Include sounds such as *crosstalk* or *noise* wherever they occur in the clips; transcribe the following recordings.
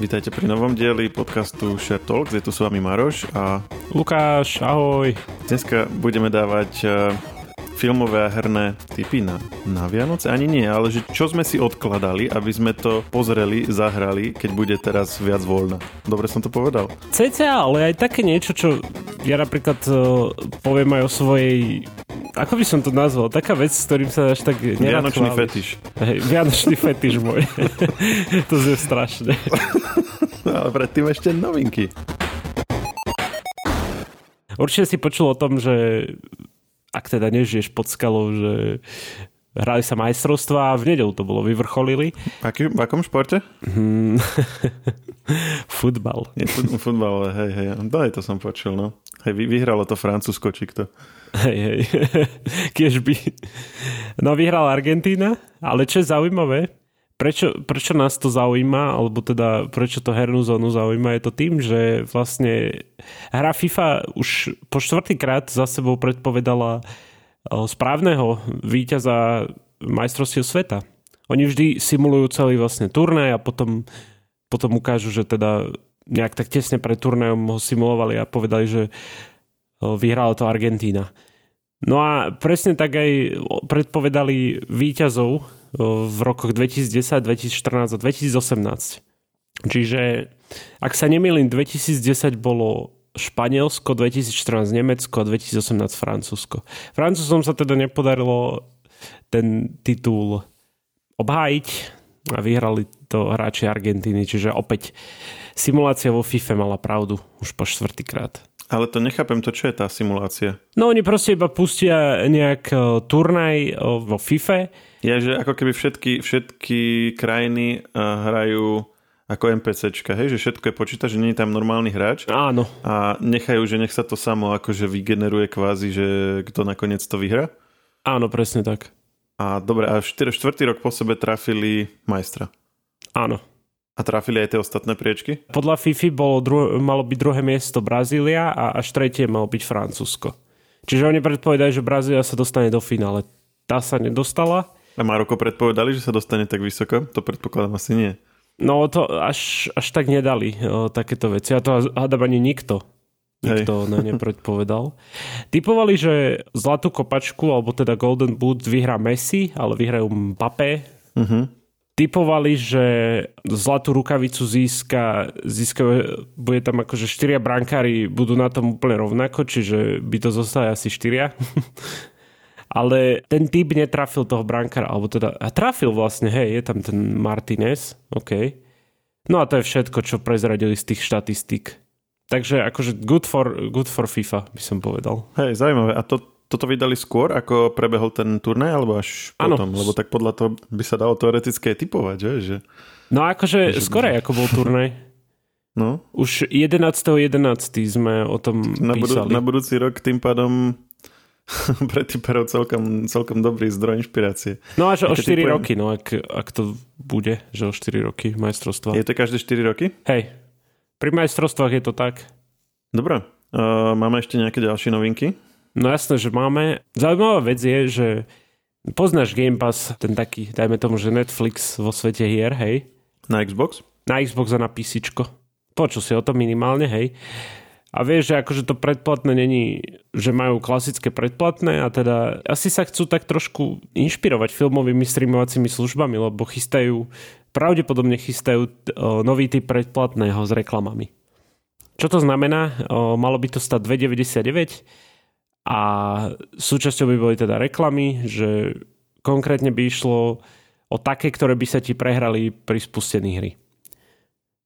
Vítajte pri novom dieli podcastu Share Talks. Je tu s vami Maroš a Lukáš, ahoj. dneska budeme dávať eh, filmové a herné typy na, na Vianoce. Ani nie, ale že čo sme si odkladali, aby sme to pozreli, zahrali, keď bude teraz viac voľna. Dobre som to povedal? CCA, ale aj také niečo, čo ja napríklad uh, poviem aj o svojej ako by som to nazval? Taká vec, s ktorým sa až tak nerad Vianočný chváliš. fetiš. Hej, Vianočný fetiš môj. *laughs* to je strašné. Ale predtým ešte novinky. Určite si počul o tom, že ak teda nežiješ pod skalou, že hrali sa majstrovstvá a v nedelu to bolo, vyvrcholili. Aký, v akom športe? Hmm. *laughs* Futbal. Je fut, futbal, hej, hej. No, aj to som počul, no. Hej, vy, vyhralo to Francúzsko, či kto. Hej, hej. *laughs* Kiež by. No vyhrala Argentína, ale čo je zaujímavé, prečo, prečo nás to zaujíma, alebo teda prečo to hernú zónu zaujíma, je to tým, že vlastne hra FIFA už po štvrtýkrát za sebou predpovedala správneho víťaza majstrovstiev sveta. Oni vždy simulujú celý vlastne turnaj a potom, potom ukážu, že teda nejak tak tesne pred turnajom ho simulovali a povedali, že vyhrala to Argentína. No a presne tak aj predpovedali víťazov v rokoch 2010, 2014 a 2018. Čiže, ak sa nemýlim, 2010 bolo Španielsko, 2014 Nemecko a 2018 Francúzsko. Francúzom sa teda nepodarilo ten titul obhájiť a vyhrali to hráči Argentíny, čiže opäť simulácia vo FIFA mala pravdu už po štvrtýkrát. Ale to nechápem, to čo je tá simulácia? No oni proste iba pustia nejak uh, turnaj uh, vo FIFA. Je, že ako keby všetky, všetky krajiny uh, hrajú ako NPCčka, hej, že všetko je počíta, že nie je tam normálny hráč. Áno. A nechajú, že nech sa to samo akože vygeneruje kvázi, že kto nakoniec to vyhra. Áno, presne tak. A dobre, a štyr, štvrtý rok po sebe trafili majstra. Áno. A trafili aj tie ostatné priečky? Podľa FIFA bolo dru- malo byť druhé miesto Brazília a až tretie malo byť Francúzsko. Čiže oni predpovedajú, že Brazília sa dostane do finále. Tá sa nedostala. A Maroko predpovedali, že sa dostane tak vysoko? To predpokladám asi nie. No to až, až tak nedali o, takéto veci. A to hádam ani nikto. Nikto na ne predpovedal. *laughs* Typovali, že zlatú kopačku, alebo teda Golden Boot vyhrá Messi, ale vyhrajú Mbappé. Uh-huh. Typovali, že zlatú rukavicu získa, získa bude tam akože štyria brankári budú na tom úplne rovnako, čiže by to zostali asi štyria. *laughs* Ale ten typ netrafil toho brankára, alebo teda, a trafil vlastne, hej, je tam ten Martinez, OK. No a to je všetko, čo prezradili z tých štatistík. Takže akože good for, good for FIFA, by som povedal. Hej, zaujímavé. A to, toto vydali skôr, ako prebehol ten turnaj, alebo až Áno. potom? Lebo tak podľa toho by sa dalo teoreticky aj typovať, že? že... No akože skoro ako bol turnaj. *laughs* No, Už 11.11. sme o tom na, budú, písali. na budúci rok tým pádom *laughs* pre typerov celkom, celkom dobrý zdroj inšpirácie. No až o Keď 4 typujem- roky, no ak, ak to bude, že o 4 roky majstrovstva. Je to každé 4 roky? Hej, pri majstrovstvách je to tak. Dobre. Uh, máme ešte nejaké ďalšie novinky? No jasné, že máme. Zaujímavá vec je, že poznáš Game Pass, ten taký, dajme tomu, že Netflix vo svete hier, hej? Na Xbox? Na Xbox a na PC. Počul si o tom minimálne, hej? A vieš, že akože to predplatné není, že majú klasické predplatné a teda asi sa chcú tak trošku inšpirovať filmovými streamovacími službami, lebo chystajú, pravdepodobne chystajú nový typ predplatného s reklamami. Čo to znamená? Malo by to stať 2,99 a súčasťou by boli teda reklamy, že konkrétne by išlo o také, ktoré by sa ti prehrali pri spustení hry.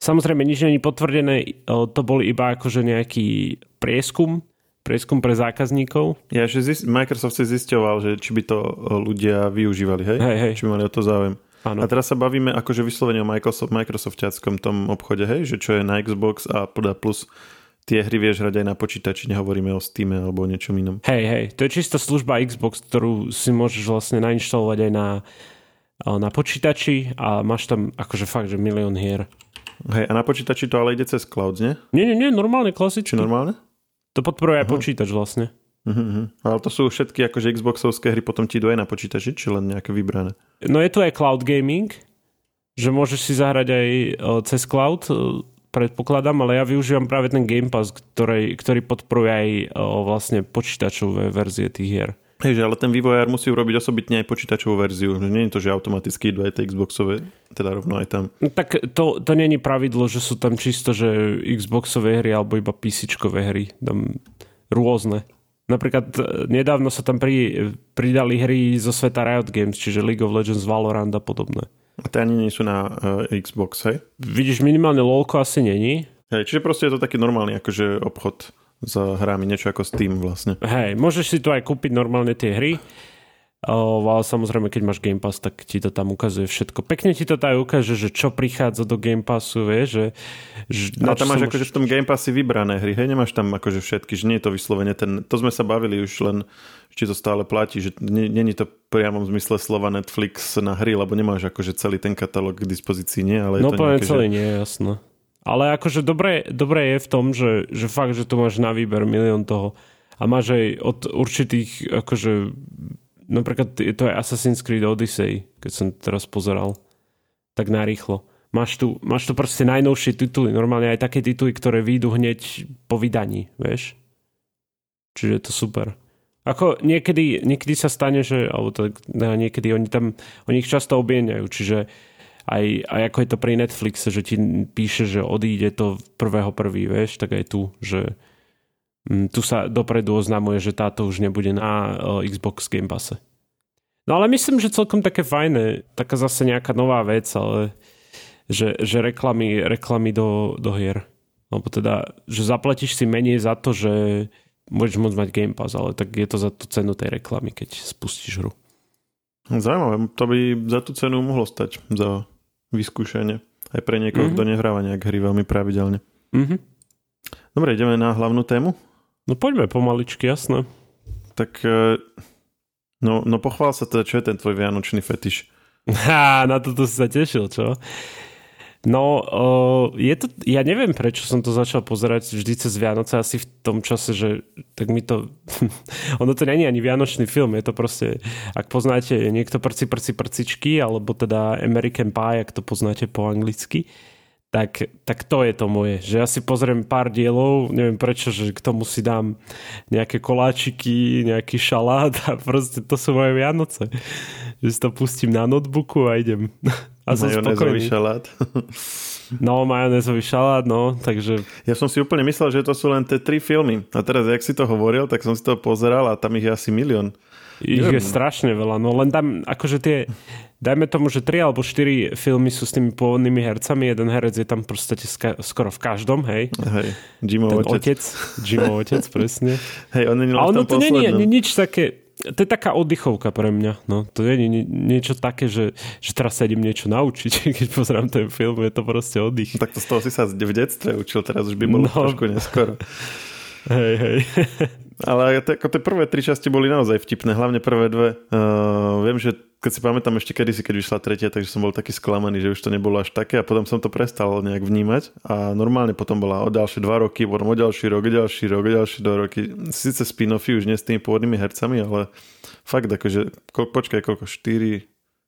Samozrejme, nič není potvrdené, o, to bol iba akože nejaký prieskum, prieskum pre zákazníkov. Ja, že zist, Microsoft si zisťoval, že či by to uh, ľudia využívali, hej? Hej, hej. Či by mali o to záujem. Áno. A teraz sa bavíme akože vyslovene o Microsoft, Microsoftiackom tom obchode, hej? Že čo je na Xbox a plus tie hry vieš hrať aj na počítači, nehovoríme o Steam alebo o niečom inom. Hej, hej, to je čistá služba Xbox, ktorú si môžeš vlastne nainštalovať aj na, o, na počítači a máš tam akože fakt, že milión hier. Hej, a na počítači to ale ide cez cloud, nie? Nie, nie, nie, normálne, Či klasicky. normálne? To podporuje aj počítač vlastne. Uh-huh. Ale to sú všetky akože Xboxovské hry potom ti idú aj na počítači, či len nejaké vybrané? No je tu aj cloud gaming, že môžeš si zahrať aj cez cloud, predpokladám, ale ja využívam práve ten Game Pass, ktorý, ktorý podporuje aj vlastne počítačové verzie tých hier. Hej, ale ten vývojár musí urobiť osobitne aj počítačovú verziu. Nie je to, že automaticky idú aj tie Xboxové, teda rovno aj tam. No, tak to, to není pravidlo, že sú tam čisto, že Xboxové hry alebo iba PCčkové hry. Tam rôzne. Napríklad e, nedávno sa tam pri, pridali hry zo sveta Riot Games, čiže League of Legends, Valorant a podobné. A tie ani nie sú na uh, Xbox, hej? Vidíš, minimálne LOLko asi není. Hej, čiže proste je to taký normálny akože obchod s hrami, niečo ako Steam vlastne. Hej, môžeš si tu aj kúpiť normálne tie hry, ale samozrejme, keď máš Game Pass, tak ti to tam ukazuje všetko. Pekne ti to aj ukáže, že čo prichádza do Game Passu, vieš, že... že no tam máš akože v tom Game Passi vybrané hry, hej, nemáš tam akože všetky, že nie je to vyslovene ten... To sme sa bavili už len, či to stále platí, že není to priamom zmysle slova Netflix na hry, lebo nemáš akože celý ten katalóg k dispozícii, nie? Ale je no to nejaké, celý že... nie, jasno. Ale akože dobré, dobré je v tom, že, že fakt, že tu máš na výber milión toho a máš aj od určitých, akože napríklad je to aj Assassin's Creed Odyssey, keď som teraz pozeral, tak narýchlo. Máš tu, máš tu proste najnovšie tituly, normálne aj také tituly, ktoré výjdu hneď po vydaní, vieš? Čiže je to super. Ako niekedy, niekedy sa stane, že, alebo tak, niekedy oni tam, oni ich často obieňajú, čiže aj, aj ako je to pri Netflixe, že ti píše, že odíde to prvého prvý, vieš, tak aj tu, že mm, tu sa dopredu oznamuje, že táto už nebude na uh, Xbox Game Passe. No ale myslím, že celkom také fajné, taká zase nejaká nová vec, ale že, že reklamy, reklamy do, do hier. Lebo teda, že zaplatíš si menej za to, že môžeš môcť mať Game Pass, ale tak je to za tú cenu tej reklamy, keď spustíš hru. Zaujímavé, to by za tú cenu mohlo stať za vyskúšanie. Aj pre niekoho, mm-hmm. kto nehráva nejak hry veľmi pravidelne. Mm-hmm. Dobre, ideme na hlavnú tému? No poďme pomaličky, jasné. Tak e, no, no pochvál sa teda, čo je ten tvoj vianočný fetiš. Ha, na toto si sa tešil, čo? No, uh, je to, ja neviem, prečo som to začal pozerať vždy cez Vianoce, asi v tom čase, že tak mi to, *laughs* ono to není ani Vianočný film, je to proste, ak poznáte niekto prci, prci, prcičky, alebo teda American Pie, ak to poznáte po anglicky, tak, tak to je to moje, že ja si pozriem pár dielov, neviem prečo, že k tomu si dám nejaké koláčiky, nejaký šalát a proste to sú moje Vianoce. Že si to pustím na notebooku a idem. *laughs* A som spokojný. šalát. No, majonézový šalát, no, takže... Ja som si úplne myslel, že to sú len tie tri filmy. A teraz, jak si to hovoril, tak som si to pozeral a tam ich je asi milión. Ich Neviem. je strašne veľa, no len tam akože tie dajme tomu, že tri alebo štyri filmy sú s tými pôvodnými hercami, jeden herec je tam proste skoro v každom, hej. Hej, Jimov otec. otec Jimov otec, presne. *laughs* Hej, on není A ono to je nič také, to je taká oddychovka pre mňa. No, to je nie, niečo také, že, že teraz sa idem niečo naučiť, *laughs* keď pozerám ten film, je to proste oddych. Tak to z toho si sa v detstve učil, teraz už by bolo no. trošku neskoro. Hej, hej. Ale to, ako tie prvé tri časti boli naozaj vtipné, hlavne prvé dve. Uh, viem, že keď si pamätám ešte kedysi, keď vyšla tretia, takže som bol taký sklamaný, že už to nebolo až také a potom som to prestal nejak vnímať a normálne potom bola o ďalšie dva roky, potom o ďalší rok, o ďalší rok, o ďalší dva roky. Sice spin-offy už nie s tými pôvodnými hercami, ale fakt akože, počkaj, koľko, 4,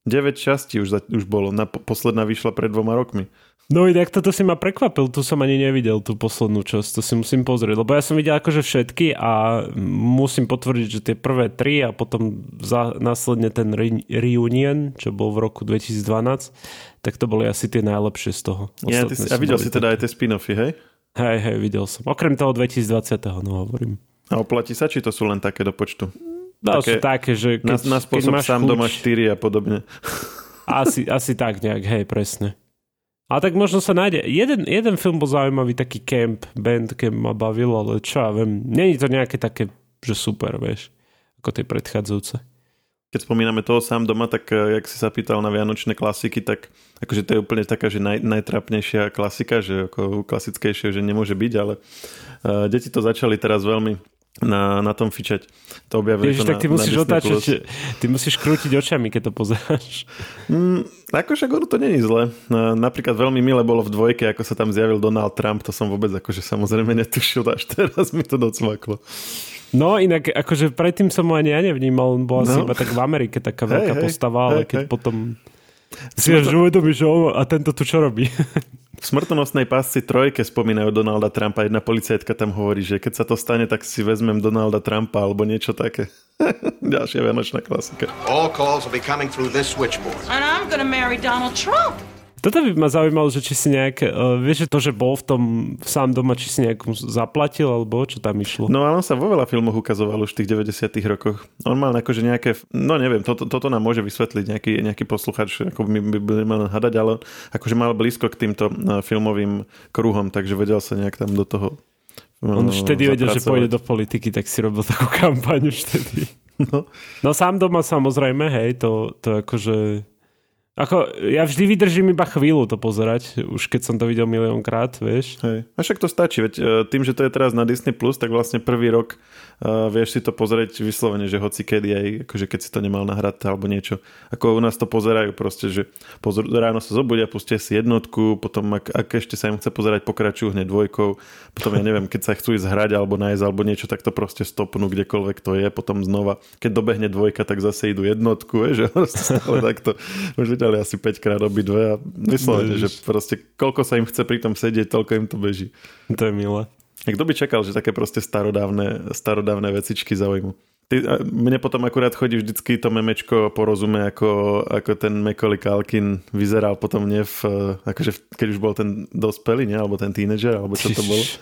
9 častí už, za, už bolo. Na, posledná vyšla pred dvoma rokmi. No inak toto si ma prekvapil, tu som ani nevidel tú poslednú časť, to si musím pozrieť, lebo ja som videl akože všetky a musím potvrdiť, že tie prvé tri a potom za, následne ten re, reunion, čo bol v roku 2012, tak to boli asi tie najlepšie z toho. Ja, ty si, a videl si teda aj tie spin-offy, hej? Hej, hej, videl som. Okrem toho 2020, no hovorím. A oplatí sa, či to sú len také do počtu? Také, sú také, že keď, na, na spôsob keď máš sám chuť, doma 4 a podobne. Asi, asi tak nejak, hej, presne. A tak možno sa nájde. Jeden, jeden film bol zaujímavý, taký Camp, Band Camp ma bavil, ale čo ja viem, není to nejaké také, že super, vieš, ako tie predchádzajúce. Keď spomíname toho sám doma, tak eh, jak si sa pýtal na vianočné klasiky, tak akože to je úplne taká, že naj, najtrapnejšia klasika, že ako klasickejšie, že nemôže byť, ale uh, deti to začali teraz veľmi na, na tom fičať. To objavili Ježiš, to tak ty na, musíš na otáčať, ty musíš krútiť očami, keď to pozeráš. Mm, ako však ono to není zle. Napríklad veľmi milé bolo v dvojke, ako sa tam zjavil Donald Trump, to som vôbec akože samozrejme netušil, až teraz mi to docvaklo. No inak, akože predtým som ho ani ja nevnímal, on bol asi no. iba tak v Amerike taká veľká hey, postava, ale hey, keď hey. potom Si až uvedomíš, že on, a tento tu čo robí? V smrtonosnej pásci trojke spomínajú Donalda Trumpa. Jedna policajtka tam hovorí, že keď sa to stane, tak si vezmem Donalda Trumpa alebo niečo také. *laughs* Ďalšia vianočná klasika. All calls will be coming through this switchboard. And I'm gonna marry Donald Trump. Toto by ma zaujímalo, že či si nejak, uh, vieš, že to, že bol v tom sám doma, či si nejak zaplatil, alebo čo tam išlo? No ale on sa vo veľa filmoch ukazoval už v tých 90 rokoch. On mal akože nejaké, no neviem, toto, toto nám môže vysvetliť nejaký, nejaký posluchač, ako my by budeme len hadať, ale akože mal blízko k týmto uh, filmovým kruhom, takže vedel sa nejak tam do toho uh, On už vtedy vedel, že pôjde do politiky, tak si robil takú *laughs* kampaň už vtedy. No. no sám doma samozrejme, hej, to, to akože ako, ja vždy vydržím iba chvíľu to pozerať, už keď som to videl miliónkrát, vieš. Hej. A však to stačí, veď e, tým, že to je teraz na Disney+, Plus, tak vlastne prvý rok uh, vieš si to pozrieť vyslovene, že hoci kedy aj, akože keď si to nemal nahrať alebo niečo. Ako u nás to pozerajú proste, že pozor, ráno sa zobudia, pustia si jednotku, potom ak, ak ešte sa im chce pozerať, pokračujú hneď dvojkou, potom ja neviem, keď sa chcú ísť hrať alebo nájsť alebo niečo, tak to proste stopnú kdekoľvek to je, potom znova, keď dobehne dvojka, tak zase idú jednotku, vieš, *laughs* že stále takto videli asi 5 krát obidve a vyslovene, že proste koľko sa im chce pri tom sedieť, toľko im to beží. To je milé. A kto by čakal, že také proste starodávne, starodávne vecičky zaujímu? Ty, mne potom akurát chodí vždycky to memečko porozume, ako, ako ten Macaulay Culkin vyzeral potom nie v, akože keď už bol ten dospelý, nie? alebo ten tínedžer, alebo čo to bolo. *laughs*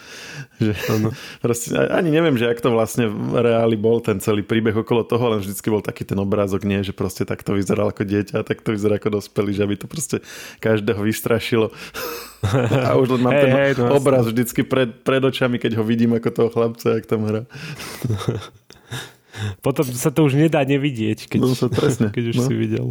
Že, *laughs* proste, ani neviem, že ak to vlastne v reáli bol ten celý príbeh okolo toho, len vždycky bol taký ten obrázok, nie? že proste takto vyzeral ako dieťa a takto vyzerá ako dospelý, že aby to proste každého vystrašilo. *laughs* a už len mám hey, ten hey, obraz vždycky pred, pred očami, keď ho vidím ako toho chlapca, jak tam hrá. Potom sa to už nedá nevidieť, keď, no, presne. keď už no. si videl.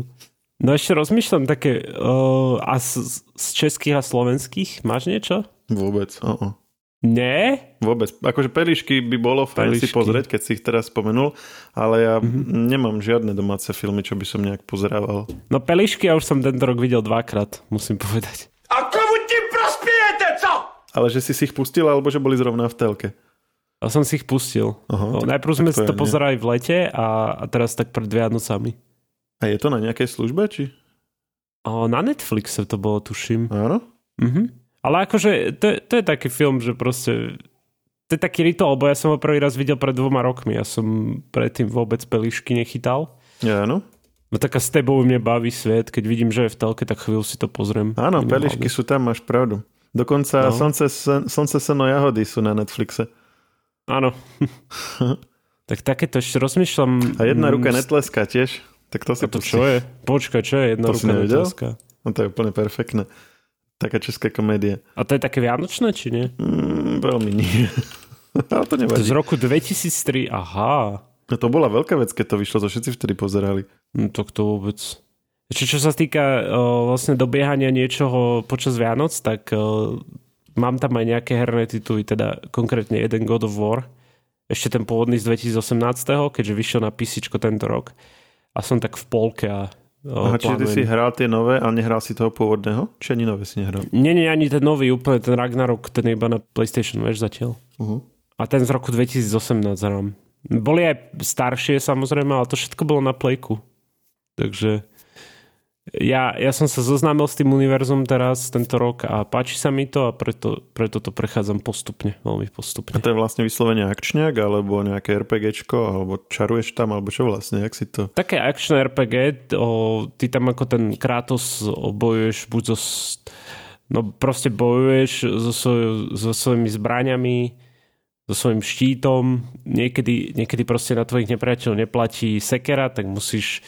No ešte rozmýšľam také, uh, a z, z českých a slovenských máš niečo? Vôbec, uh-uh. Nie? Vôbec. Akože pelišky by bolo fajn si pozrieť, keď si ich teraz spomenul, ale ja mm-hmm. nemám žiadne domáce filmy, čo by som nejak pozerával. No pelišky ja už som tento rok videl dvakrát, musím povedať. A komu ti prospiejete, co? Ale že si si ich pustil, alebo že boli zrovna v telke? A som si ich pustil. Aha, no, najprv sme si to, to pozerali v lete a, a teraz tak pred Vianocami. A je to na nejakej službe, či? O, na Netflixe to bolo, tuším. Áno? Mhm. Ale akože to, to je taký film, že proste to je taký rituál, lebo ja som ho prvý raz videl pred dvoma rokmi. Ja som predtým vôbec pelišky nechytal. Áno. No taká s tebou mne baví svet, keď vidím, že je v telke, tak chvíľu si to pozriem. Áno, pelišky sú tam, máš pravdu. Dokonca no. slnce, slnce, seno, jahody sú na Netflixe. Áno. *laughs* tak takéto ešte rozmýšľam... A jedna ruka mm, netleská tiež. Tak to sa to čo je? Počkaj, čo je jedna to ruka netleská? No to je úplne perfektné. Taká česká komédia. A to je také vianočné, či nie? Mm, veľmi nie. *laughs* Ale to nevadí. To z roku 2003, aha. No to bola veľká vec, keď to vyšlo, to všetci vtedy pozerali. No tak to vôbec... Ešte čo sa týka o, vlastne dobiehania niečoho počas Vianoc, tak o, Mám tam aj nejaké herné tituly, teda konkrétne jeden God of War, ešte ten pôvodný z 2018, keďže vyšiel na PC tento rok. A som tak v polke a Aha, čiže ty si hral tie nové a nehral si toho pôvodného? Či ani nové si nehral? Nie, nie, ani ten nový, úplne ten Ragnarok, ten je iba na PlayStation, vieš, zatiaľ. Uh-huh. A ten z roku 2018 hrám. Boli aj staršie samozrejme, ale to všetko bolo na Playku. Takže ja, ja som sa zoznámil s tým univerzum teraz tento rok a páči sa mi to a preto, preto to prechádzam postupne, veľmi postupne. A to je vlastne vyslovene akčňák, alebo nejaké RPGčko, alebo čaruješ tam, alebo čo vlastne, jak si to... Také akčné RPG, o, ty tam ako ten Kratos bojuješ buď so... No proste bojuješ so, svoj, so svojimi zbraňami, so svojím štítom, niekedy, niekedy proste na tvojich nepriateľov neplatí sekera, tak musíš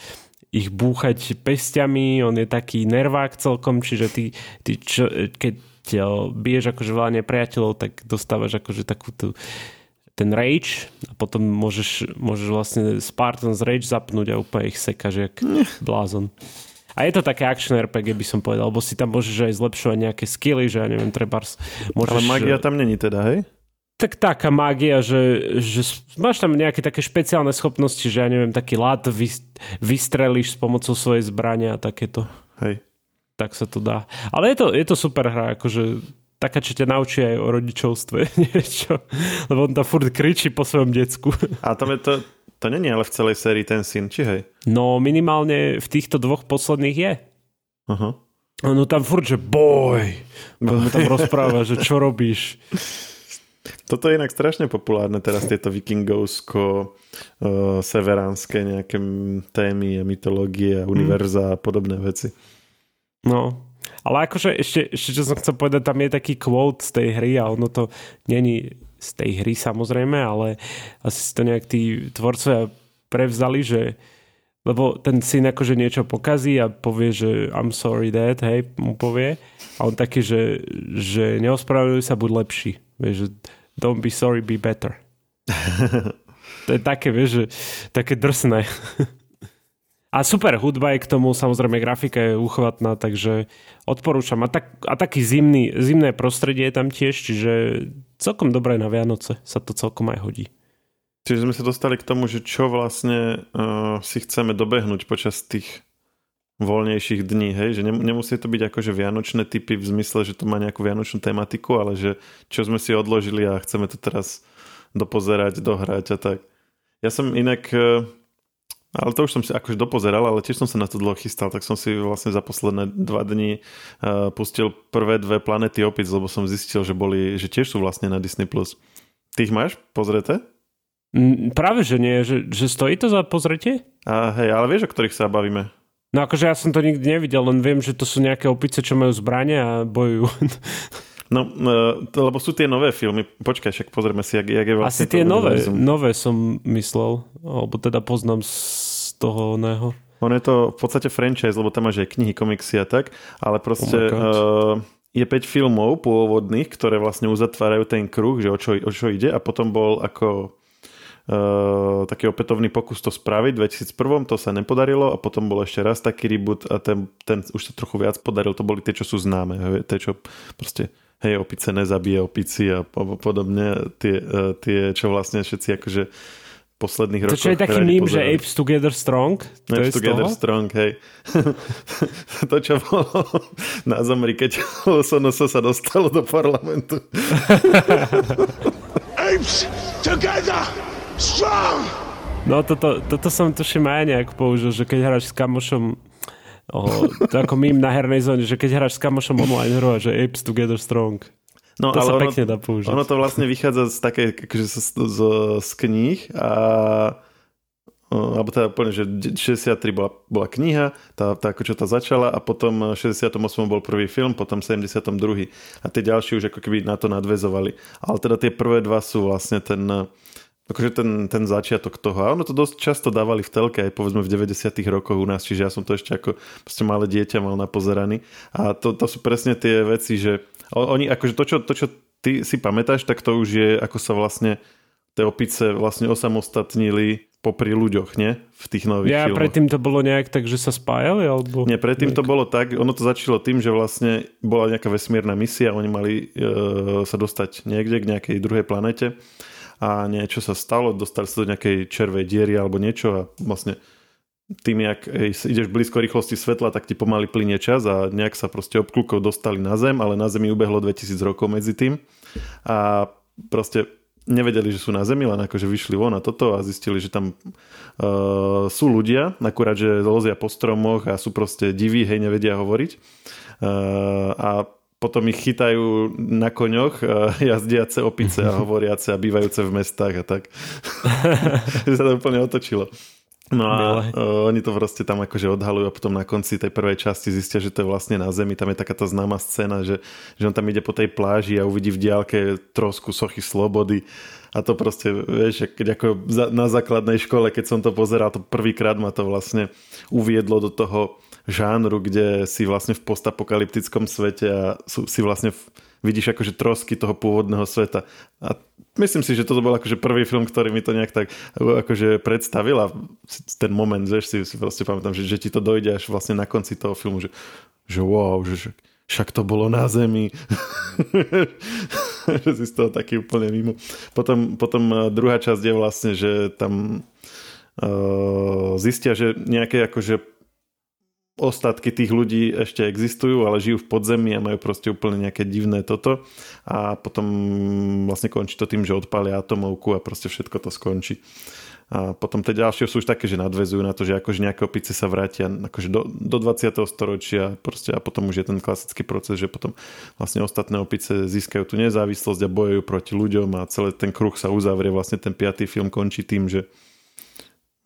ich búchať pestiami, on je taký nervák celkom, čiže ty, ty čo, keď biješ akože veľa nepriateľov, tak dostávaš akože takú tú, ten rage a potom môžeš, môžeš vlastne Spartans rage zapnúť a úplne ich sekaš jak blázon. A je to také action RPG, by som povedal, lebo si tam môžeš aj zlepšovať nejaké skilly, že ja neviem, treba môžeš... Ale magia tam není teda, hej? Tak taká mágia, že, že máš tam nejaké také špeciálne schopnosti, že ja neviem, taký lát vystrelíš s pomocou svojej zbrania a takéto. Hej. Tak sa to dá. Ale je to, je to super hra, akože taká, čo ťa naučí aj o rodičovstve, *laughs* niečo. Lebo on tam furt kričí po svojom decku. A tam je to, to není ale v celej sérii ten syn, či hej? No minimálne v týchto dvoch posledných je. Aha. No tam furt, že boj. No. mu tam rozpráva, že čo robíš. *laughs* Toto je inak strašne populárne teraz, tieto vikingovsko uh, nejaké témy a mytológie a univerza mm. a podobné veci. No, ale akože ešte, ešte čo som chcel povedať, tam je taký quote z tej hry a ono to není z tej hry samozrejme, ale asi si to nejak tí tvorcovia prevzali, že lebo ten syn akože niečo pokazí a povie, že I'm sorry dad, hej, mu povie. A on taký, že, že neospravedlňuj sa, buď lepší. Vieš, don't be sorry, be better. *laughs* to je také, vieš, že také drsné. a super hudba je k tomu, samozrejme grafika je uchvatná, takže odporúčam. A, tak, a taký zimný, zimné prostredie je tam tiež, čiže celkom dobré na Vianoce sa to celkom aj hodí. Čiže sme sa dostali k tomu, že čo vlastne uh, si chceme dobehnúť počas tých voľnejších dní, hej? Že nemusí to byť akože vianočné typy v zmysle, že to má nejakú vianočnú tematiku, ale že čo sme si odložili a chceme to teraz dopozerať, dohrať a tak. Ja som inak, uh, ale to už som si akože dopozeral, ale tiež som sa na to dlho chystal, tak som si vlastne za posledné dva dni uh, pustil prvé dve planety opic, lebo som zistil, že boli, že tiež sú vlastne na Disney+. Ty ich máš pozrete? Práve, že nie. Že, že stojí to za pozretie? A hej, ale vieš, o ktorých sa bavíme? No akože ja som to nikdy nevidel, len viem, že to sú nejaké opice, čo majú zbranie a bojujú. *laughs* No, e, to, lebo sú tie nové filmy. Počkaj, však pozrieme si, jak, jak je vlastne Asi tie nové, nové som myslel, alebo teda poznám z toho oného. On je to v podstate franchise, lebo tam máš aj knihy, komiksy a tak, ale proste oh uh, je 5 filmov pôvodných, ktoré vlastne uzatvárajú ten kruh, že o čo, o čo ide a potom bol ako taký opätovný pokus to spraviť. V 2001 to sa nepodarilo a potom bol ešte raz taký reboot a ten, ten už sa trochu viac podaril. To boli tie, čo sú známe. Tie, čo proste hej, opice nezabije opici a podobne. Tie, uh, tie, čo vlastne všetci akože posledných rokoch. To čo je taký mím, že Apes Together Strong? To Apes Together Strong, hej. *laughs* to, čo bolo na zomri, keď Sonoso sa dostalo do parlamentu. *laughs* *laughs* Apes Together Strong! No toto, toto som tuším aj nejak použil, že keď hráš s kamošom Oh, to ako mým na hernej zóne, že keď hráš s kamošom online hru a že Apes Together Strong. No, to ale sa ono, pekne dá použiť. Ono to vlastne vychádza z také, akože z, z, z kníh a alebo teda úplne, že 63 bola, bola kniha, tá, tá ako čo tá začala a potom 68 bol prvý film, potom 72. A tie ďalšie už ako keby na to nadvezovali. Ale teda tie prvé dva sú vlastne ten akože ten, ten začiatok toho. A ono to dosť často dávali v telke, aj povedzme v 90 rokoch u nás, čiže ja som to ešte ako proste malé dieťa mal napozeraný. A to, to sú presne tie veci, že oni, akože to čo, to, čo ty si pamätáš, tak to už je, ako sa vlastne tie opice vlastne osamostatnili popri ľuďoch, nie? V tých nových ja, filmoch. predtým to bolo nejak tak, že sa spájali? Alebo... Nie, predtým nejak... to bolo tak, ono to začalo tým, že vlastne bola nejaká vesmírna misia, oni mali e, sa dostať niekde k nejakej druhej planete a niečo sa stalo, dostali sa do nejakej červej diery alebo niečo a vlastne tým, jak ideš blízko rýchlosti svetla, tak ti pomaly plinie čas a nejak sa proste obklukov dostali na Zem, ale na Zemi ubehlo 2000 rokov medzi tým a proste nevedeli, že sú na Zemi, len akože vyšli von a toto a zistili, že tam uh, sú ľudia, akurát, že lozia po stromoch a sú proste diví, hej, nevedia hovoriť. Uh, a potom ich chytajú na koňoch *laughs* jazdiace opice a hovoriace a bývajúce v mestách a tak. *laughs* sa to úplne otočilo. No a uh, oni to proste tam akože odhalujú a potom na konci tej prvej časti zistia, že to je vlastne na zemi. Tam je takáto známa scéna, že, že on tam ide po tej pláži a uvidí v diálke trosku sochy slobody a to proste, vieš, keď ako na základnej škole, keď som to pozeral, to prvýkrát ma to vlastne uviedlo do toho žánru, kde si vlastne v postapokalyptickom svete a si vlastne vidíš akože trosky toho pôvodného sveta. A myslím si, že toto bol akože prvý film, ktorý mi to nejak tak akože predstavil a ten moment, že si, si proste pamätám, že, že ti to dojde až vlastne na konci toho filmu, že, že wow, že, že však to bolo na zemi. *laughs* že si z toho taký úplne mimo. Potom, potom eh, druhá časť je vlastne, že tam uh, zistia, že nejaké akože ostatky tých ľudí ešte existujú, ale žijú v podzemí a majú proste úplne nejaké divné toto a potom vlastne končí to tým, že odpália atomovku a proste všetko to skončí. A potom tie ďalšie sú už také, že nadvezujú na to, že akože nejaké opice sa vrátia akože do, do 20. storočia proste, a potom už je ten klasický proces, že potom vlastne ostatné opice získajú tú nezávislosť a bojujú proti ľuďom a celý ten kruh sa uzavrie. Vlastne ten piatý film končí tým, že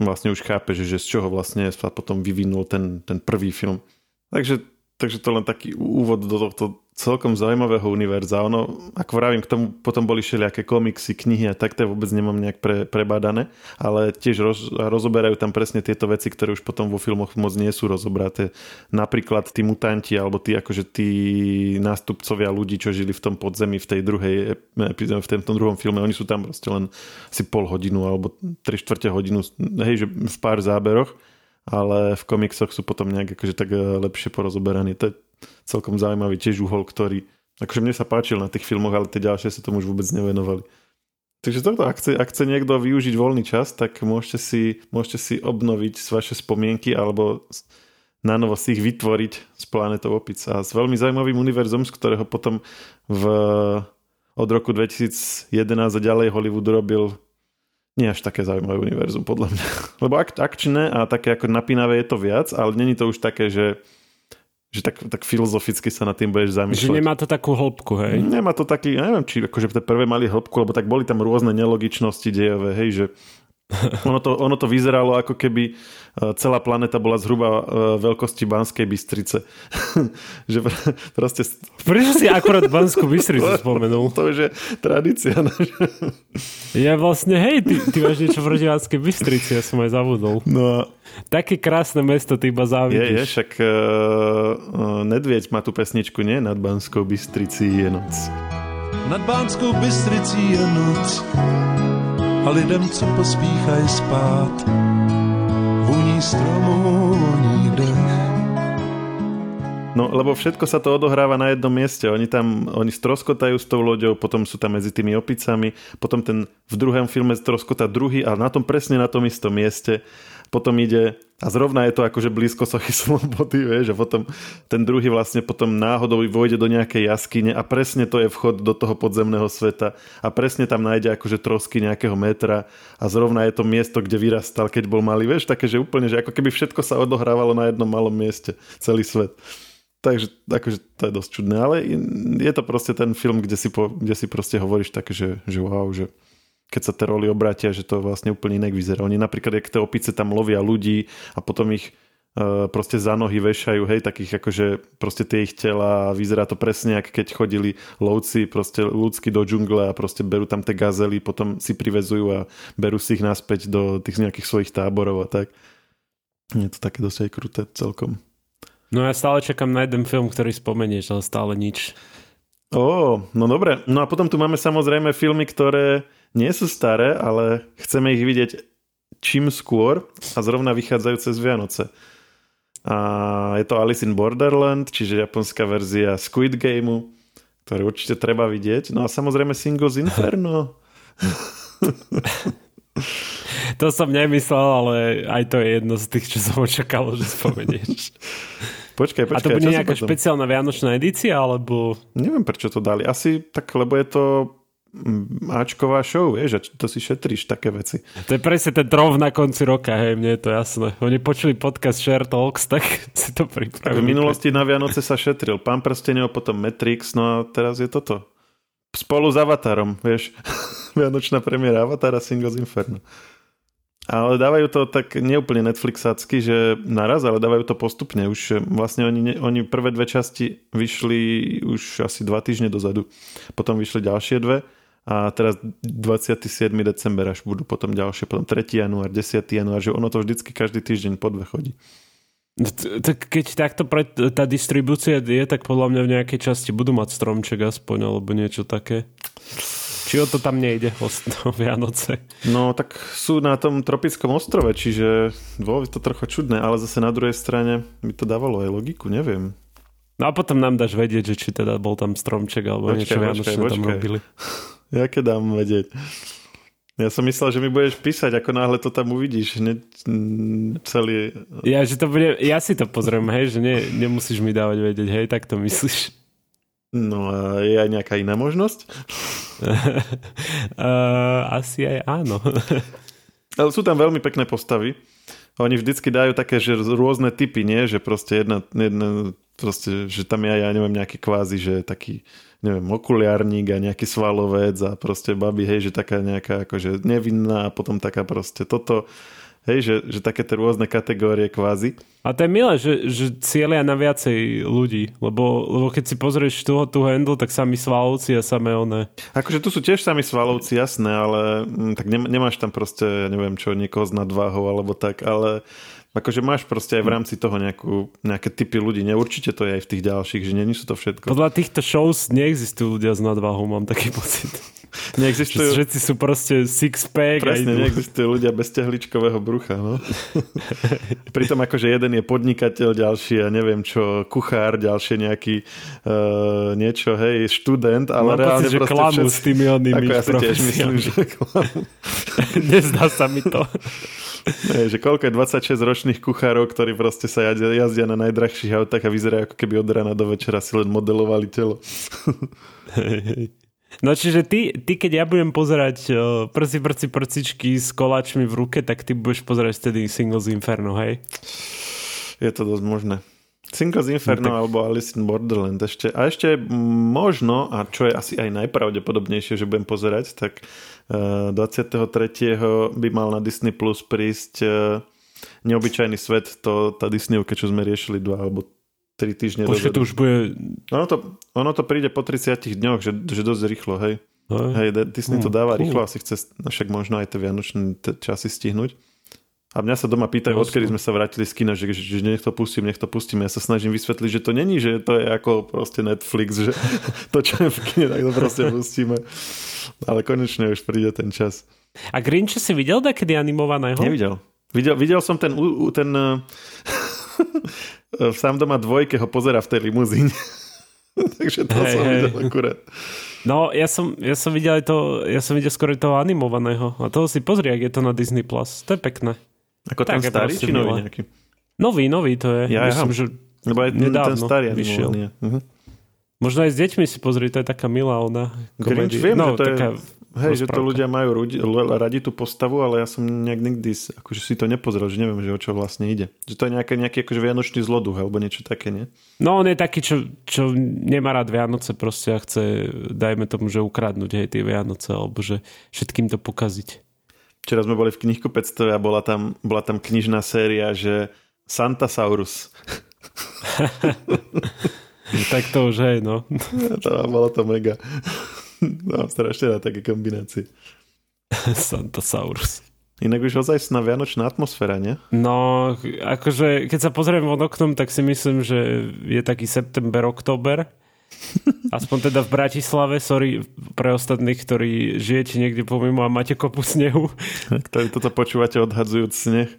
vlastne už chápe, že, že z čoho vlastne sa potom vyvinul ten, ten prvý film. Takže, takže to len taký úvod do tohto celkom zaujímavého univerza. Ono, ako vravím, k tomu potom boli všelijaké komiksy, knihy a tak to vôbec nemám nejak pre, prebádané, ale tiež roz, rozoberajú tam presne tieto veci, ktoré už potom vo filmoch moc nie sú rozobraté. Napríklad tí mutanti, alebo tí akože tí nástupcovia ľudí, čo žili v tom podzemí v tej druhej v tom druhom filme, oni sú tam proste len asi pol hodinu alebo tri štvrte hodinu, hej, že v pár záberoch ale v komiksoch sú potom nejak akože tak lepšie porozoberaní. To je celkom zaujímavý tiež uhol, ktorý akože mne sa páčil na tých filmoch, ale tie ďalšie sa tomu už vôbec nevenovali. Takže toto, ak chce, ak chce niekto využiť voľný čas, tak môžete si, môžete si obnoviť vaše spomienky alebo na si ich vytvoriť s planetou opic. A s veľmi zaujímavým univerzom, z ktorého potom v, od roku 2011 a ďalej Hollywood robil nie až také zaujímavé univerzum, podľa mňa. *laughs* Lebo ak, akčné a také ako napínavé je to viac, ale není to už také, že že tak, tak filozoficky sa nad tým budeš zamýšľať. Že nemá to takú hĺbku, hej? Nemá to taký, ja neviem, či akože tie prvé mali hĺbku, lebo tak boli tam rôzne nelogičnosti dejové, hej, že *laughs* ono to, ono to vyzeralo ako keby e, celá planeta bola zhruba e, veľkosti Banskej Bystrice. *laughs* že proste... Prečo si akorát Banskú Bystricu *laughs* spomenul? To je tradícia. ja vlastne, hej, ty, ty máš niečo proti Banskej Bystrici, ja som aj zabudol. No Také krásne mesto, ty iba závidíš. Je, je, však uh, uh, Nedvieď má tú pesničku, nie? Nad Banskou Bystricí je noc. Nad Banskou Bystricí je noc a lidem, co pospíchají spát, vůní stromů, voní dech. No, lebo všetko sa to odohráva na jednom mieste. Oni tam, oni stroskotajú s tou loďou, potom sú tam medzi tými opicami, potom ten v druhém filme stroskota druhý a na tom presne na tom istom mieste potom ide a zrovna je to akože blízko sochy *laughs* slobody, vieš, a potom ten druhý vlastne potom náhodou vojde do nejakej jaskyne a presne to je vchod do toho podzemného sveta a presne tam nájde akože trosky nejakého metra a zrovna je to miesto, kde vyrastal, keď bol malý, vieš, také, že úplne, že ako keby všetko sa odohrávalo na jednom malom mieste, celý svet. Takže akože to je dosť čudné, ale je to proste ten film, kde si, po, kde si proste hovoríš také, že, že wow, že keď sa tie roly obratia, že to vlastne úplne inak vyzerá. Oni napríklad, jak tie opice tam lovia ľudí a potom ich uh, proste za nohy vešajú, hej, takých akože proste tie ich tela vyzerá to presne, ako keď chodili lovci proste ľudsky do džungle a proste berú tam tie gazely, potom si privezujú a berú si ich naspäť do tých nejakých svojich táborov a tak. Je to také dosť aj kruté celkom. No ja stále čakám na jeden film, ktorý spomenieš, ale stále nič. Ó, no dobre. No a potom tu máme samozrejme filmy, ktoré nie sú staré, ale chceme ich vidieť čím skôr a zrovna vychádzajú cez Vianoce. A je to Alice in Borderland, čiže japonská verzia Squid Gameu, ktorú určite treba vidieť. No a samozrejme Singles Inferno. to som nemyslel, ale aj to je jedno z tých, čo som očakal, že spomenieš. *laughs* Počkaj, počkaj. A to bude nejaká špeciálna vianočná edícia, alebo... Neviem, prečo to dali. Asi tak, lebo je to Ačková show, vieš, že to si šetríš také veci. To je presne ten trov na konci roka, hej, mne je to jasné. Oni počuli podcast Share Talks, tak *laughs* si to pripravili. V minulosti na Vianoce sa šetril Pán prstenov, potom Matrix, no a teraz je toto. Spolu s Avatarom, vieš. *laughs* Vianočná premiéra Avatara Singles Inferno. Ale dávajú to tak neúplne Netflixacky, že naraz, ale dávajú to postupne. Už vlastne oni, oni prvé dve časti vyšli už asi dva týždne dozadu. Potom vyšli ďalšie dve a teraz 27. december až budú potom ďalšie, potom 3. január, 10. január, že ono to vždycky každý týždeň po dve chodí. No tak keď takto pre, tá distribúcia je, tak podľa mňa v nejakej časti budú mať stromček aspoň, alebo niečo také. Či o to tam nejde o Vianoce? No tak sú na tom tropickom ostrove, čiže bolo to trochu čudné, ale zase na druhej strane by to dávalo aj logiku, neviem. No a potom nám dáš vedieť, že či teda bol tam stromček alebo počkej, niečo vianočné tam robili. *laughs* Jaké dám vedieť? Ja som myslel, že mi budeš písať, ako náhle to tam uvidíš. Ne, celý... Ja, že to bude, ja si to pozriem, hej, že ne, nemusíš mi dávať vedieť, hej, tak to myslíš. No a je aj nejaká iná možnosť? *laughs* asi aj áno. *laughs* Ale sú tam veľmi pekné postavy. Oni vždycky dajú také, že rôzne typy, nie? Že proste jedna, jedna proste, že tam ja, ja neviem, nejaký kvázi, že taký, neviem, okuliarník a nejaký svalovec a proste babi, hej, že taká nejaká akože nevinná a potom taká proste toto Hej, že, že také tie rôzne kategórie kvázi. A to je milé, že, že cieľia na viacej ľudí, lebo, lebo keď si pozrieš toho tu handle, tak sami svalovci a samé one. Akože tu sú tiež sami svalovci, jasné, ale mm, tak nemáš tam proste, ja neviem čo, niekoho s nadváhou alebo tak, ale Akože máš proste aj v rámci toho nejakú, nejaké typy ľudí. Nie, určite to je aj v tých ďalších, že nie sú to všetko. Podľa týchto shows neexistujú ľudia s nadváhou, mám taký *laughs* pocit. Neexistujú... Všetci sú proste six-pack. Presne, neexistujú ľudia bez tehličkového brucha. No? *laughs* Pritom akože jeden je podnikateľ, ďalší ja neviem čo, kuchár, ďalší nejaký uh, niečo, hej, študent, ale Mám reálne pocit, že klamu všetci... s tými onými Ako ja si tiež myslím, že klamu. *laughs* Nezdá sa mi to. Nie, že koľko je 26 ročných kuchárov, ktorí proste sa jazdia, jazdia na najdrahších autách a vyzerajú ako keby od rána do večera si len modelovali telo. No čiže ty, ty keď ja budem pozerať uh, prci, prci, prcičky s koláčmi v ruke, tak ty budeš pozerať vtedy Singles Inferno, hej? Je to dosť možné. Singles Inferno no, tak... alebo Alice in Borderland ešte. A ešte možno, a čo je asi aj najpravdepodobnejšie, že budem pozerať, tak 23. by mal na Disney Plus prísť e, Neobyčajný svet, to, tá Disneyovka, čo sme riešili dva alebo tri týždne Počkej, to už bude... Ono to, ono to príde po 30 dňoch, že, že dosť rýchlo, hej. Hej, Disney to hm, dáva rýchlo, asi chce však možno aj tie vianočné časy stihnúť. A mňa sa doma pýtajú, no, odkedy sme sa vrátili z kina, že, že, že nech to pustím, nech to pustím. Ja sa snažím vysvetliť, že to není, že to je ako proste Netflix, že *laughs* to, čo je v kine, tak to proste *laughs* pustíme. Ale konečne už príde ten čas. A Grinch si videl takedy animovaného? Nevidel. Videl, videl som ten, ten v *laughs* sám doma dvojke ho pozera v tej limuzíne. Takže to hey, som hey. videl akurát. No, ja som, ja som videl to, ja som videl skoro toho animovaného. A toho si pozri, ak je to na Disney+. Plus. To je pekné. Ako ten tak, starý, či nový nejaký? Nový, nový to je. Ja, Myslím, ja. že Lebo aj nedávno ten starý vyšiel. Uh-huh. Možno aj s deťmi si pozri, to je taká milá ona. Grinch, viem, no, že to taká je... Hej, že to ľudia majú radi, radi tú postavu, ale ja som nejak nikdy akože si to nepozrel, že neviem, že o čo vlastne ide. Že to je nejaký, nejaký akože vianočný zloduch alebo niečo také, nie? No on je taký, čo, čo nemá rád Vianoce proste a chce, dajme tomu, že ukradnúť hej tie Vianoce alebo že všetkým to pokaziť. Včera sme boli v knihkupectve a bola tam, bola tam knižná séria, že Santasaurus. *laughs* tak to už hej, no. *laughs* to, bolo to mega. No, strašne na také kombinácie. *laughs* Santasaurus. Inak už ozaj na vianočná atmosféra, nie? No, akože keď sa pozriem od oknom, tak si myslím, že je taký september, október Aspoň teda v Bratislave, sorry pre ostatných, ktorí žijete niekde pomimo a máte kopu snehu. Ktorí toto počúvate odhadzujúc sneh.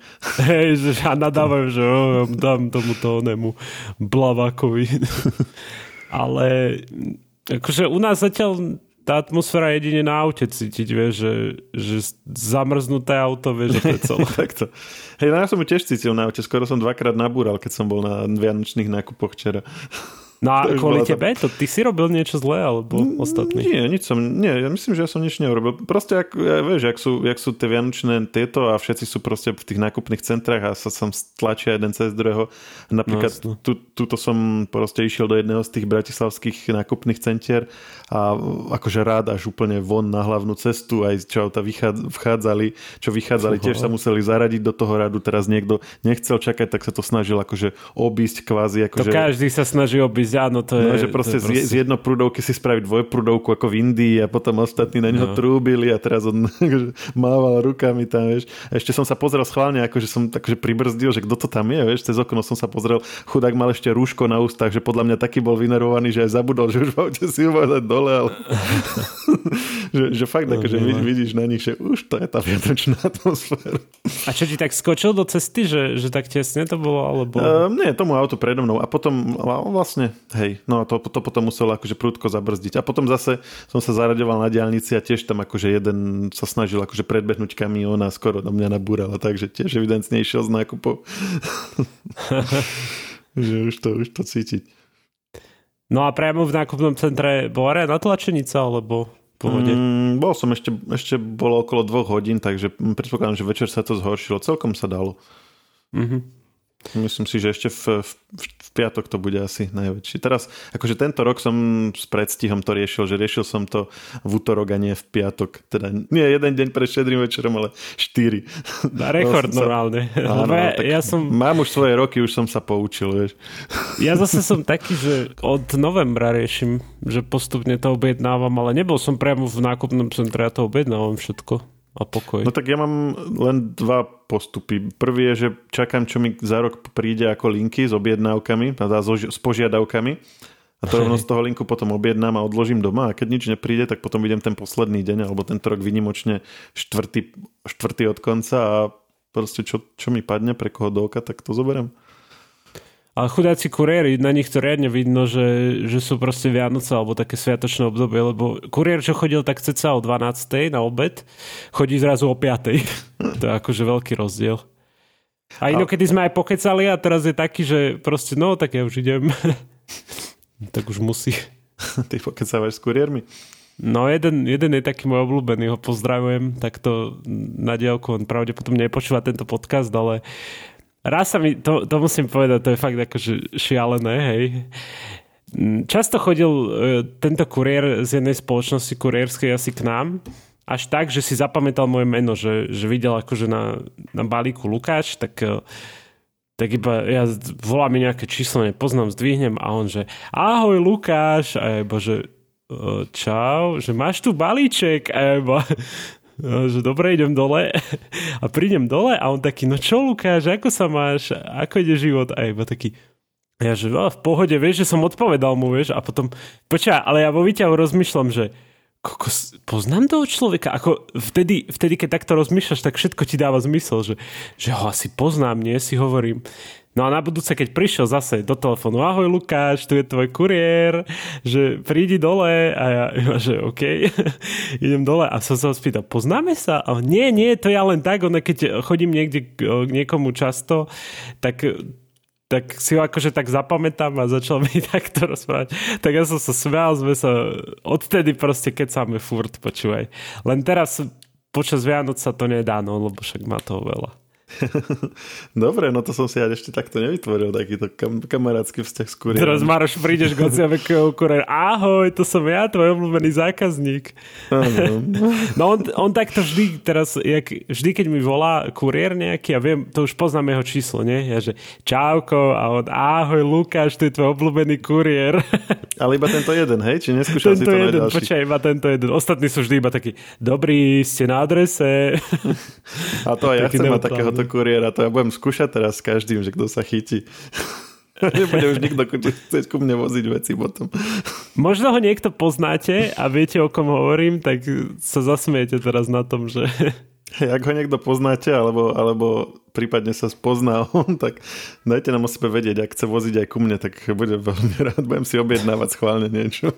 Hej, že a nadávajú, že oh, dám tomuto onemu blavákovi. Ale akože u nás zatiaľ tá atmosféra jedine na aute cítiť, vieš, že, že zamrznuté auto, vieš, že to je *laughs* celé. Takto. Hej, no ja som ju tiež cítil na aute, skoro som dvakrát nabúral, keď som bol na vianočných nákupoch včera. No a kvôli tebe? To ty si robil niečo zlé, alebo ostatní? Nie, nič som, nie, ja myslím, že ja som nič neurobil. Proste, ak, ja, vieš, ak sú, jak sú tie vianočné tieto a všetci sú proste v tých nákupných centrách a sa som stlačia jeden cez druhého. Napríklad no, tu, tuto som proste išiel do jedného z tých bratislavských nákupných centier a akože rád až úplne von na hlavnú cestu, aj čo auta vchádzali, čo vychádzali, tiež sa museli zaradiť do toho radu. Teraz niekto nechcel čakať, tak sa to snažil akože obísť kvázi. Akože... To každý sa snaží obísť ísť, áno, to je... No, že proste, to je proste... Z, jednoprúdovky si spraviť dvojprúdovku ako v Indii a potom ostatní na neho no. trúbili a teraz on *laughs* akože, mával rukami tam, vieš. A ešte som sa pozrel schválne, akože som akože pribrzdil, že kto to tam je, vieš, cez okno som sa pozrel, chudák mal ešte rúško na ústach, že podľa mňa taký bol vynervovaný, že aj zabudol, že už v aute si ho dať dole, ale... *laughs* že, že fakt, no, akože no. vidíš na nich, že už to je tá vianočná *laughs* atmosféra. A čo ti tak skočil do cesty, že, že tak tesne to bolo, alebo... Uh, nie, tomu auto predo mnou. A potom vlastne Hej, no a to, to potom muselo akože prúdko zabrzdiť. A potom zase som sa zaraďoval na diálnici a tiež tam akože jeden sa snažil akože predbehnúť kamión a skoro na mňa nabúral, takže tiež evidentne išiel z nákupov. *laughs* že už to, už to cítiť. No a priamo v nákupnom centre bola na tlačenica, alebo pohode. Mm, bol som ešte, ešte bolo okolo dvoch hodín, takže predpokladám, že večer sa to zhoršilo. Celkom sa dalo. Mm-hmm. Myslím si, že ešte v, v, v piatok to bude asi najväčší. Teraz, akože tento rok som s predstihom to riešil, že riešil som to v útorok a nie v piatok. Teda nie jeden deň pred štedrým večerom, ale štyri. Na rekord no, normálne. Áno, ja, ja som... Mám už svoje roky, už som sa poučil, vieš. Ja zase som taký, že od novembra riešim, že postupne to objednávam, ale nebol som priamo v nákupnom centre, ja to objednávam všetko a pokoj. No tak ja mám len dva postupy. Prvý je, že čakám, čo mi za rok príde ako linky s objednávkami, teda s požiadavkami. A to rovno z toho linku potom objednám a odložím doma a keď nič nepríde, tak potom idem ten posledný deň alebo tento rok vynimočne štvrtý, štvrtý od konca a proste čo, čo mi padne pre koho do oka, tak to zoberiem. Ale chudáci kuriéri, na nich to riadne vidno, že, že sú proste Vianoce alebo také sviatočné obdobie, lebo kuriér, čo chodil tak ceca o 12. na obed, chodí zrazu o 5. *laughs* to je akože veľký rozdiel. A inokedy sme aj pokecali a teraz je taký, že proste no, tak ja už idem. *laughs* tak už musí. *laughs* Ty pokecávaš s kuriérmi? No jeden, jeden je taký môj obľúbený, ho pozdravujem takto na diálku, on pravdepodobne nepočúva tento podcast, ale raz sa mi, to, to musím povedať, to je fakt akože šialené, hej. Často chodil uh, tento kuriér z jednej spoločnosti kuriérskej asi k nám, až tak, že si zapamätal moje meno, že, že videl akože na, na balíku Lukáš, tak, uh, tak iba ja volám mi nejaké číslo, nepoznám, zdvihnem a on, že ahoj Lukáš, a ja iba, že uh, čau, že máš tu balíček, a ja iba, že dobre, idem dole. A prídem dole a on taký, no čo Lukáš, ako sa máš, ako ide život? A iba taký, ja že no, v pohode, vieš, že som odpovedal mu, vieš, a potom, počkaj, ale ja vo výťahu rozmýšľam, že kokos, poznám toho človeka, ako vtedy, vtedy, keď takto rozmýšľaš, tak všetko ti dáva zmysel, že, že ho asi poznám, nie, si hovorím, No a na budúce, keď prišiel zase do telefónu, ahoj Lukáš, tu je tvoj kuriér, že prídi dole a ja, *laughs* ja že OK, *laughs* idem dole a som sa ho spýtal, poznáme sa? A nie, nie, to ja len tak, ono, keď chodím niekde k niekomu často, tak tak si ho akože tak zapamätám a začal mi *laughs* takto rozprávať. Tak ja som sa smial, sme sa odtedy proste keď sáme furt, počúvaj. Len teraz počas Vianoc sa to nedá, no, lebo však má toho veľa. *laughs* Dobre, no to som si ja ešte takto nevytvoril, takýto kam- kamarátsky vzťah s kuriérom. Teraz Maroš, prídeš k ociavekovu kuriér. Ahoj, to som ja, tvoj obľúbený zákazník. *laughs* no on, on takto vždy, teraz, jak, vždy keď mi volá kuriér nejaký, ja viem, to už poznám jeho číslo, nie? Ja že čauko a on ahoj Lukáš, to je tvoj obľúbený kuriér. *laughs* Ale iba tento jeden, hej? Či neskúšal tento si to jeden, počkaj, iba tento jeden. Ostatní sú vždy iba takí, dobrý, ste na adrese. A to aj ja chcem mať takéhoto tohto kuriéra, to ja budem skúšať teraz s každým, že kto sa chytí. *laughs* Nebude už nikto chcieť ku mne voziť veci potom. Možno ho niekto poznáte a viete, o kom hovorím, tak sa zasmiete teraz na tom, že... Ak ho niekto poznáte, alebo, alebo prípadne sa spozná on, tak dajte nám o sebe vedieť, ak chce voziť aj ku mne, tak budem veľmi *laughs* rád, budem si objednávať schválne niečo. *laughs*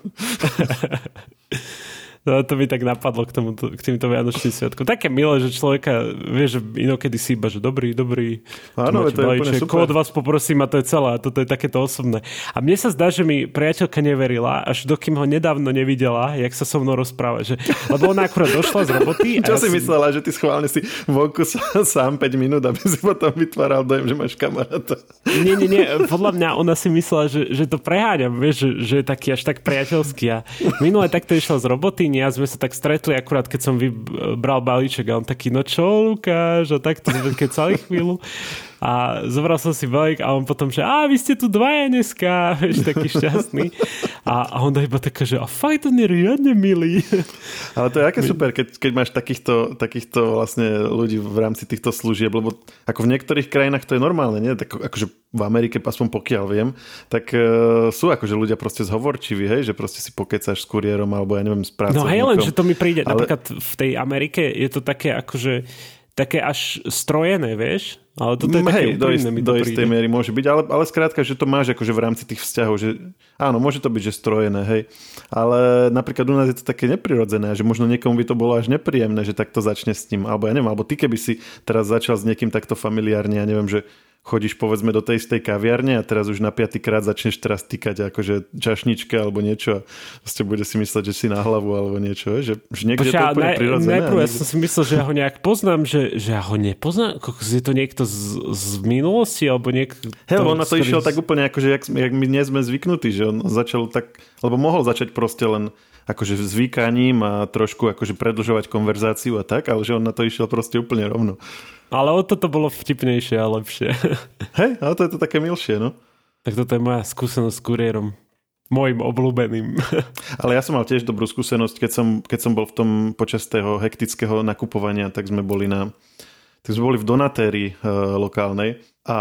No, to mi tak napadlo k, tomu, k týmto Vianočným sviatkom. Také milé, že človeka, vieš, že inokedy si iba, že dobrý, dobrý. Áno, to je úplne super. od vás poprosím a to je celé. A toto je takéto osobné. A mne sa zdá, že mi priateľka neverila, až dokým ho nedávno nevidela, jak sa so mnou rozpráva. Že, lebo ona akurát došla z roboty. *laughs* Čo ja si myslela, že ty schválne si vonku sám 5 minút, aby si potom vytváral dojem, že máš kamaráta. Nie, nie, nie. Podľa mňa ona si myslela, že, že to preháňam, vieš, že, že je taký až tak priateľský. A minule takto išla z roboty, a sme sa tak stretli akurát, keď som vybral balíček a on taký, no čo Lukáš, a takto sme celý chvíľu a zobral som si balík a on potom, že a vy ste tu dvaja dneska, *laughs* vieš, taký šťastný. A, a on iba taká, že a fakt on je riadne milý. *laughs* Ale to je aké super, keď, keď máš takýchto, takýchto vlastne ľudí v rámci týchto služieb, lebo ako v niektorých krajinách to je normálne, nie? Tak, akože v Amerike, aspoň pokiaľ viem, tak uh, sú akože ľudia proste zhovorčiví, hej, že proste si pokecáš s kuriérom alebo ja neviem, s pracovníkom. No hej, len, že to mi príde, Ale... napríklad v tej Amerike je to také akože také až strojené, vieš, Ale toto je Hej, do, ist, do to istej miery môže byť, ale, ale skrátka, že to máš akože v rámci tých vzťahov, že áno, môže to byť, že strojené, hej, ale napríklad u nás je to také neprirodzené, že možno niekomu by to bolo až nepríjemné, že takto začne s ním, alebo ja neviem, alebo ty keby si teraz začal s niekým takto familiárne, ja neviem, že chodíš povedzme do tej istej kaviarne a teraz už na piatý krát začneš teraz týkať akože čašničke alebo niečo a vlastne bude si mysleť, že si na hlavu alebo niečo, že, že niekde je to úplne naj, prirodzené. najprv ja som si myslel, že ja ho nejak poznám, že, že ja ho nepoznám. Kokos, Je to niekto z, z minulosti, alebo niek... Hej, lebo on na to ktorý- išiel tak úplne akože, jak, jak my nie sme zvyknutí, že on začal tak, lebo mohol začať proste len akože zvykaním a trošku akože predlžovať konverzáciu a tak, ale že on na to išiel proste úplne rovno. Ale o toto bolo vtipnejšie a lepšie. *laughs* Hej, ale to je to také milšie, no. tak toto je moja skúsenosť s kuriérom. Mojim obľúbeným. *laughs* Ale ja som mal tiež dobrú skúsenosť, keď som, keď som bol v tom počas toho hektického nakupovania, tak sme boli na tak sme boli v Donatéri uh, lokálnej a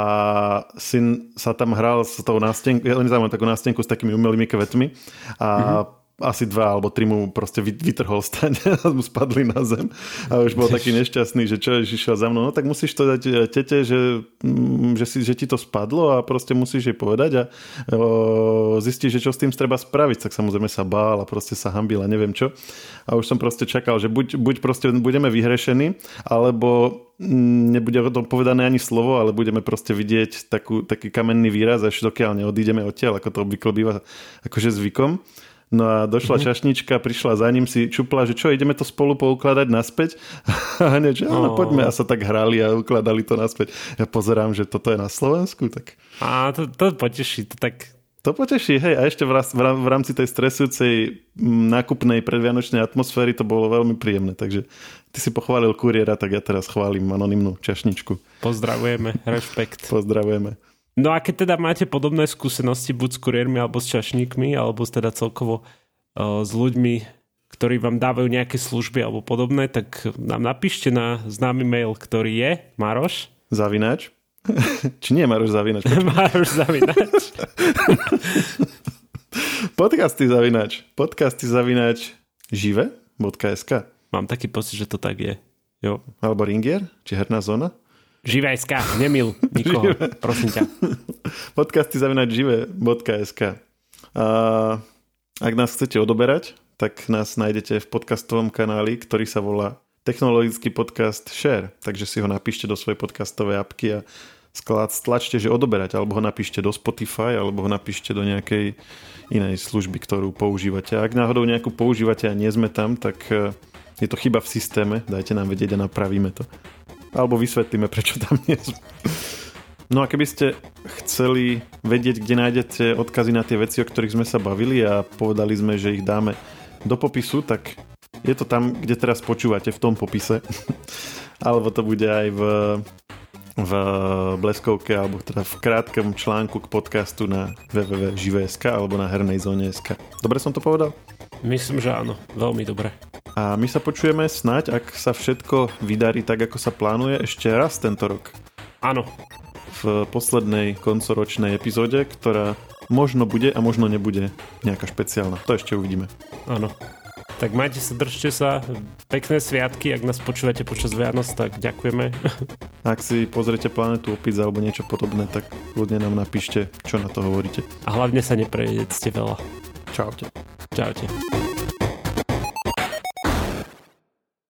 syn sa tam hral s tou nástenkou, ja nezávam takú nástenku s takými umelými kvetmi a mm-hmm. Asi dva alebo tri mu proste vy- vytrhol stane *laughs* a mu spadli na zem. A už bol taký nešťastný, že čo, išiel za mnou, no tak musíš to dať e, tete, že, mm, že, si, že ti to spadlo a proste musíš jej povedať a o, zistiť, že čo s tým treba spraviť, tak samozrejme sa bál a proste sa hambil a neviem čo. A už som proste čakal, že buď, buď proste budeme vyhrešení, alebo mm, nebude o tom povedané ani slovo, ale budeme proste vidieť takú, taký kamenný výraz, až dokiaľ neodídeme odtiaľ, ako to obvykle býva akože zvykom. No a došla mm-hmm. čašnička, prišla za ním, si čupla, že čo, ideme to spolu poukladať naspäť? *laughs* A hneď, že áno, Oh. poďme. A sa tak hrali a ukladali to naspäť. Ja pozerám, že toto je na Slovensku, tak A to, to poteší, to tak... to poteší, hej. A ešte v, rámci tej stresujúcej nákupnej predvianočnej atmosféry to bolo veľmi príjemné. Takže ty si pochválil kuriéra, tak ja teraz chválim anonymnú čašničku. Pozdravujeme, rešpekt. Pozdravujeme. No a keď teda máte podobné skúsenosti buď s kuriérmi, alebo s čašníkmi, alebo teda celkovo uh, s ľuďmi, ktorí vám dávajú nejaké služby alebo podobné, tak nám napíšte na známy mail, ktorý je Maroš. Zavinač. *laughs* Či nie Maroš Zavinač? *laughs* Maroš zavinač. *laughs* Podcasty Zavinač. Podcasty Zavinač žive.sk Mám taký pocit, že to tak je. Jo. Alebo Ringier? Či herná zóna? Živajská, nemil nikoho, prosím ťa. Podcasty zavinač žive.sk A ak nás chcete odoberať, tak nás nájdete v podcastovom kanáli, ktorý sa volá Technologický podcast Share. Takže si ho napíšte do svojej podcastovej apky a stlačte, že odoberať, alebo ho napíšte do Spotify, alebo ho napíšte do nejakej inej služby, ktorú používate. Ak náhodou nejakú používate a nie sme tam, tak eh, je to chyba v systéme, dajte nám vedieť a napravíme to. Alebo vysvetlíme, prečo tam nie sme. No a keby ste chceli vedieť, kde nájdete odkazy na tie veci, o ktorých sme sa bavili a povedali sme, že ich dáme do popisu, tak je to tam, kde teraz počúvate, v tom popise. *laughs* Alebo to bude aj v, v bleskovke, alebo teda v krátkom článku k podcastu na www.žive.sk alebo na hernej zóne.sk. Dobre som to povedal? Myslím, že áno, veľmi dobre. A my sa počujeme snáď, ak sa všetko vydarí tak, ako sa plánuje, ešte raz tento rok. Áno, v poslednej koncoročnej epizóde, ktorá možno bude a možno nebude nejaká špeciálna. To ešte uvidíme. áno. Tak majte sa, držte sa, pekné sviatky, ak nás počúvate počas Vianoc, tak ďakujeme. *laughs* Ak si pozrete planetu opic alebo niečo podobné, tak ľudne nám napíšte, čo na to hovoríte. A hlavne sa neprejedzte veľa. Čaute. Čaute.